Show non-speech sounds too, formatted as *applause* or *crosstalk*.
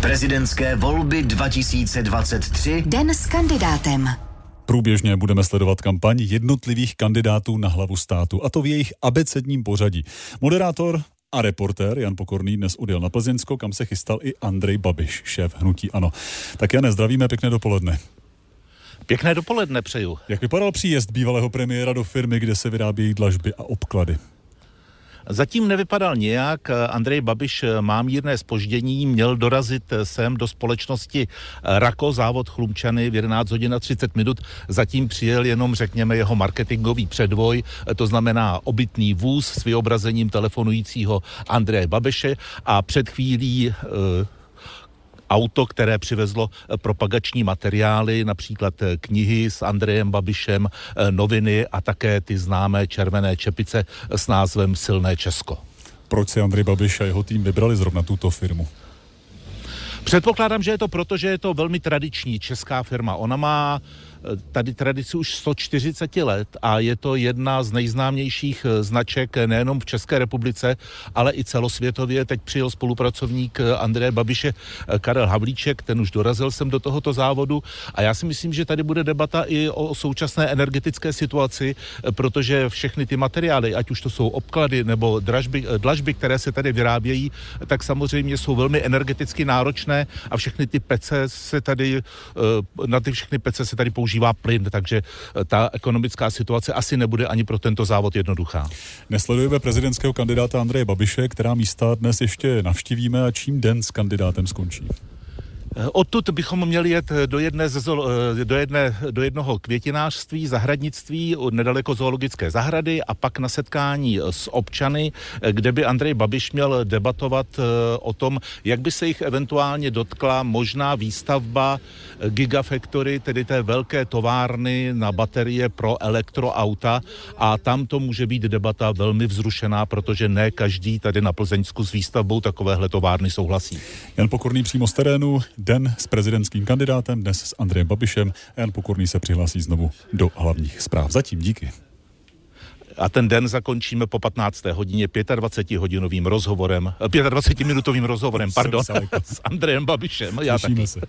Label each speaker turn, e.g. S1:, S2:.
S1: Prezidentské volby 2023.
S2: Den s kandidátem.
S3: Průběžně budeme sledovat kampaň jednotlivých kandidátů na hlavu státu, a to v jejich abecedním pořadí. Moderátor a reportér Jan Pokorný dnes odjel na Plzeňsko, kam se chystal i Andrej Babiš, šéf Hnutí Ano. Tak Jane, zdravíme, pěkné dopoledne.
S4: Pěkné dopoledne přeju.
S3: Jak vypadal příjezd bývalého premiéra do firmy, kde se vyrábějí dlažby a obklady?
S4: Zatím nevypadal nějak. Andrej Babiš má mírné spoždění, měl dorazit sem do společnosti Rako, závod Chlumčany v 11 hodin a 30 minut. Zatím přijel jenom, řekněme, jeho marketingový předvoj, to znamená obytný vůz s vyobrazením telefonujícího Andreje Babiše a před chvílí auto, které přivezlo eh, propagační materiály, například eh, knihy s Andrejem Babišem, eh, noviny a také ty známé červené čepice s názvem Silné Česko.
S3: Proč si Andrej Babiš a jeho tým vybrali zrovna tuto firmu?
S4: Předpokládám, že je to proto, že je to velmi tradiční česká firma. Ona má tady tradici už 140 let a je to jedna z nejznámějších eh, značek eh, nejenom v České republice, ale i celosvětově. Teď přijel spolupracovník eh, Andreje Babiše Karel Havlíček, ten už dorazil sem do tohoto závodu a já si myslím, že tady bude debata i o současné energetické situaci, protože všechny ty materiály, ať už to jsou obklady nebo dražby, dlažby, které se tady vyrábějí, tak samozřejmě jsou velmi energeticky náročné a všechny ty pece se tady, na ty všechny pece se tady používá plyn, takže eh, ta ekonomická situace asi nebude ani pro tento závod jednoduchá.
S3: Nesledujeme prezidentského kandidáta Andreje Babiše, která místa dnes ještě navštívíme a čím den s kandidátem skončí.
S4: Odtud bychom měli jet do, jedné ze, do, jedné, do jednoho květinářství, zahradnictví nedaleko zoologické zahrady a pak na setkání s občany, kde by Andrej Babiš měl debatovat eh, o tom, jak by se jich eventuálně dotkla možná výstavba Gigafactory, tedy té velké továrny na baterie pro elektroauta a tam to může být debata velmi vzrušená, protože ne každý tady na Plzeňsku s výstavbou takovéhle továrny souhlasí.
S3: Jan Pokorný přímo z terénu, den s prezidentským kandidátem, dnes s Andrejem Babišem. Jan Pokorný se přihlásí znovu do hlavních zpráv. Zatím díky.
S4: A ten den zakončíme po 15. hodině 25-hodinovým rozhovorem, 25-minutovým rozhovorem, pardon, *laughs* s Andrejem Babišem.
S3: Já taky. se.